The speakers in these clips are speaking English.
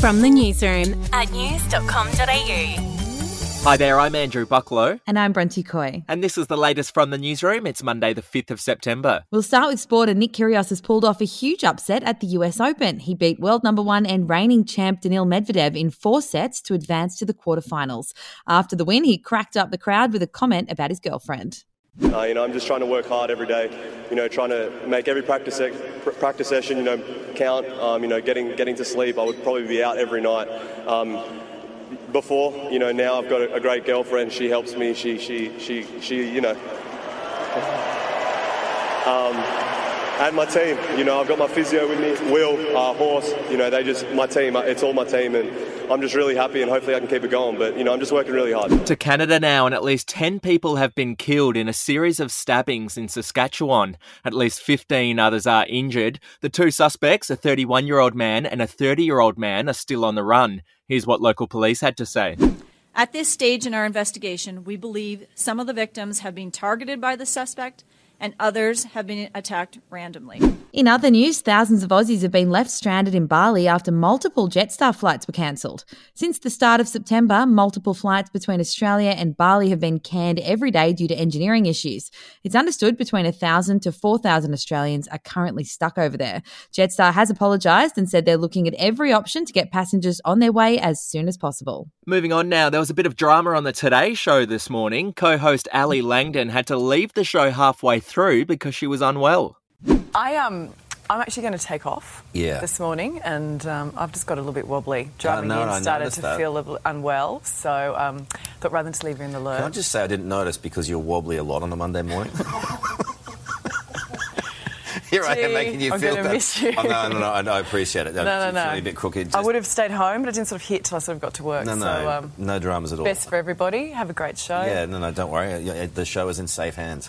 From the newsroom at news.com.au. Hi there, I'm Andrew Bucklow. And I'm Bronte Coy. And this is the latest from the newsroom. It's Monday, the 5th of September. We'll start with sport, and Nick Kyrgios has pulled off a huge upset at the US Open. He beat world number one and reigning champ Daniil Medvedev in four sets to advance to the quarterfinals. After the win, he cracked up the crowd with a comment about his girlfriend. Uh, you know, I'm just trying to work hard every day. You know, trying to make every practice practice session, you know, count. Um, you know, getting getting to sleep. I would probably be out every night. Um, before, you know, now I've got a, a, great girlfriend. She helps me. She she she she. You know. Um, and my team, you know, I've got my physio with me, Will, uh, Horse, you know, they just, my team, it's all my team, and I'm just really happy and hopefully I can keep it going. But, you know, I'm just working really hard. To Canada now, and at least 10 people have been killed in a series of stabbings in Saskatchewan. At least 15 others are injured. The two suspects, a 31 year old man and a 30 year old man, are still on the run. Here's what local police had to say. At this stage in our investigation, we believe some of the victims have been targeted by the suspect and others have been attacked randomly. In other news, thousands of Aussies have been left stranded in Bali after multiple Jetstar flights were cancelled. Since the start of September, multiple flights between Australia and Bali have been canned every day due to engineering issues. It's understood between 1,000 to 4,000 Australians are currently stuck over there. Jetstar has apologised and said they're looking at every option to get passengers on their way as soon as possible. Moving on now, there was a bit of drama on the Today Show this morning. Co host Ally Langdon had to leave the show halfway through because she was unwell. I um. I'm actually going to take off yeah. this morning, and um, I've just got a little bit wobbly. Driving uh, no, in started to that. feel a little unwell, so um, thought rather than just leave you in the lurch. Can I just say I didn't notice because you're wobbly a lot on a Monday morning. Here Gee, I am making you I'm feel that. Miss you. Oh, no, no, no, I, I appreciate it. No, no, no. A bit crooked. Just... I would have stayed home, but I didn't sort of hit till I sort of got to work. No, no, so, um, no dramas at all. Best for everybody. Have a great show. Yeah, no, no, don't worry. The show is in safe hands.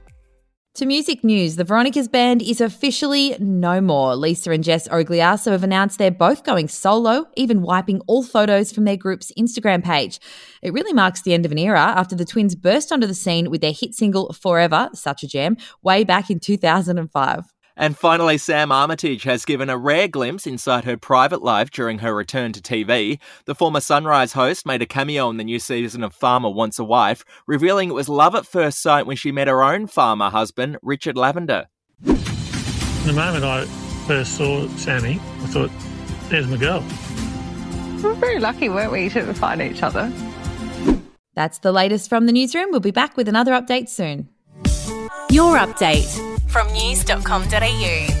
To music news, the Veronicas band is officially no more. Lisa and Jess Origliasso have announced they're both going solo, even wiping all photos from their group's Instagram page. It really marks the end of an era after the twins burst onto the scene with their hit single Forever, such a jam, way back in 2005. And finally, Sam Armytage has given a rare glimpse inside her private life during her return to TV. The former Sunrise host made a cameo in the new season of Farmer Wants a Wife, revealing it was love at first sight when she met her own farmer husband, Richard Lavender. The moment I first saw Sammy, I thought, there's my girl. We are very lucky, weren't we, to find each other? That's the latest from the newsroom. We'll be back with another update soon. Your update from news.com.au.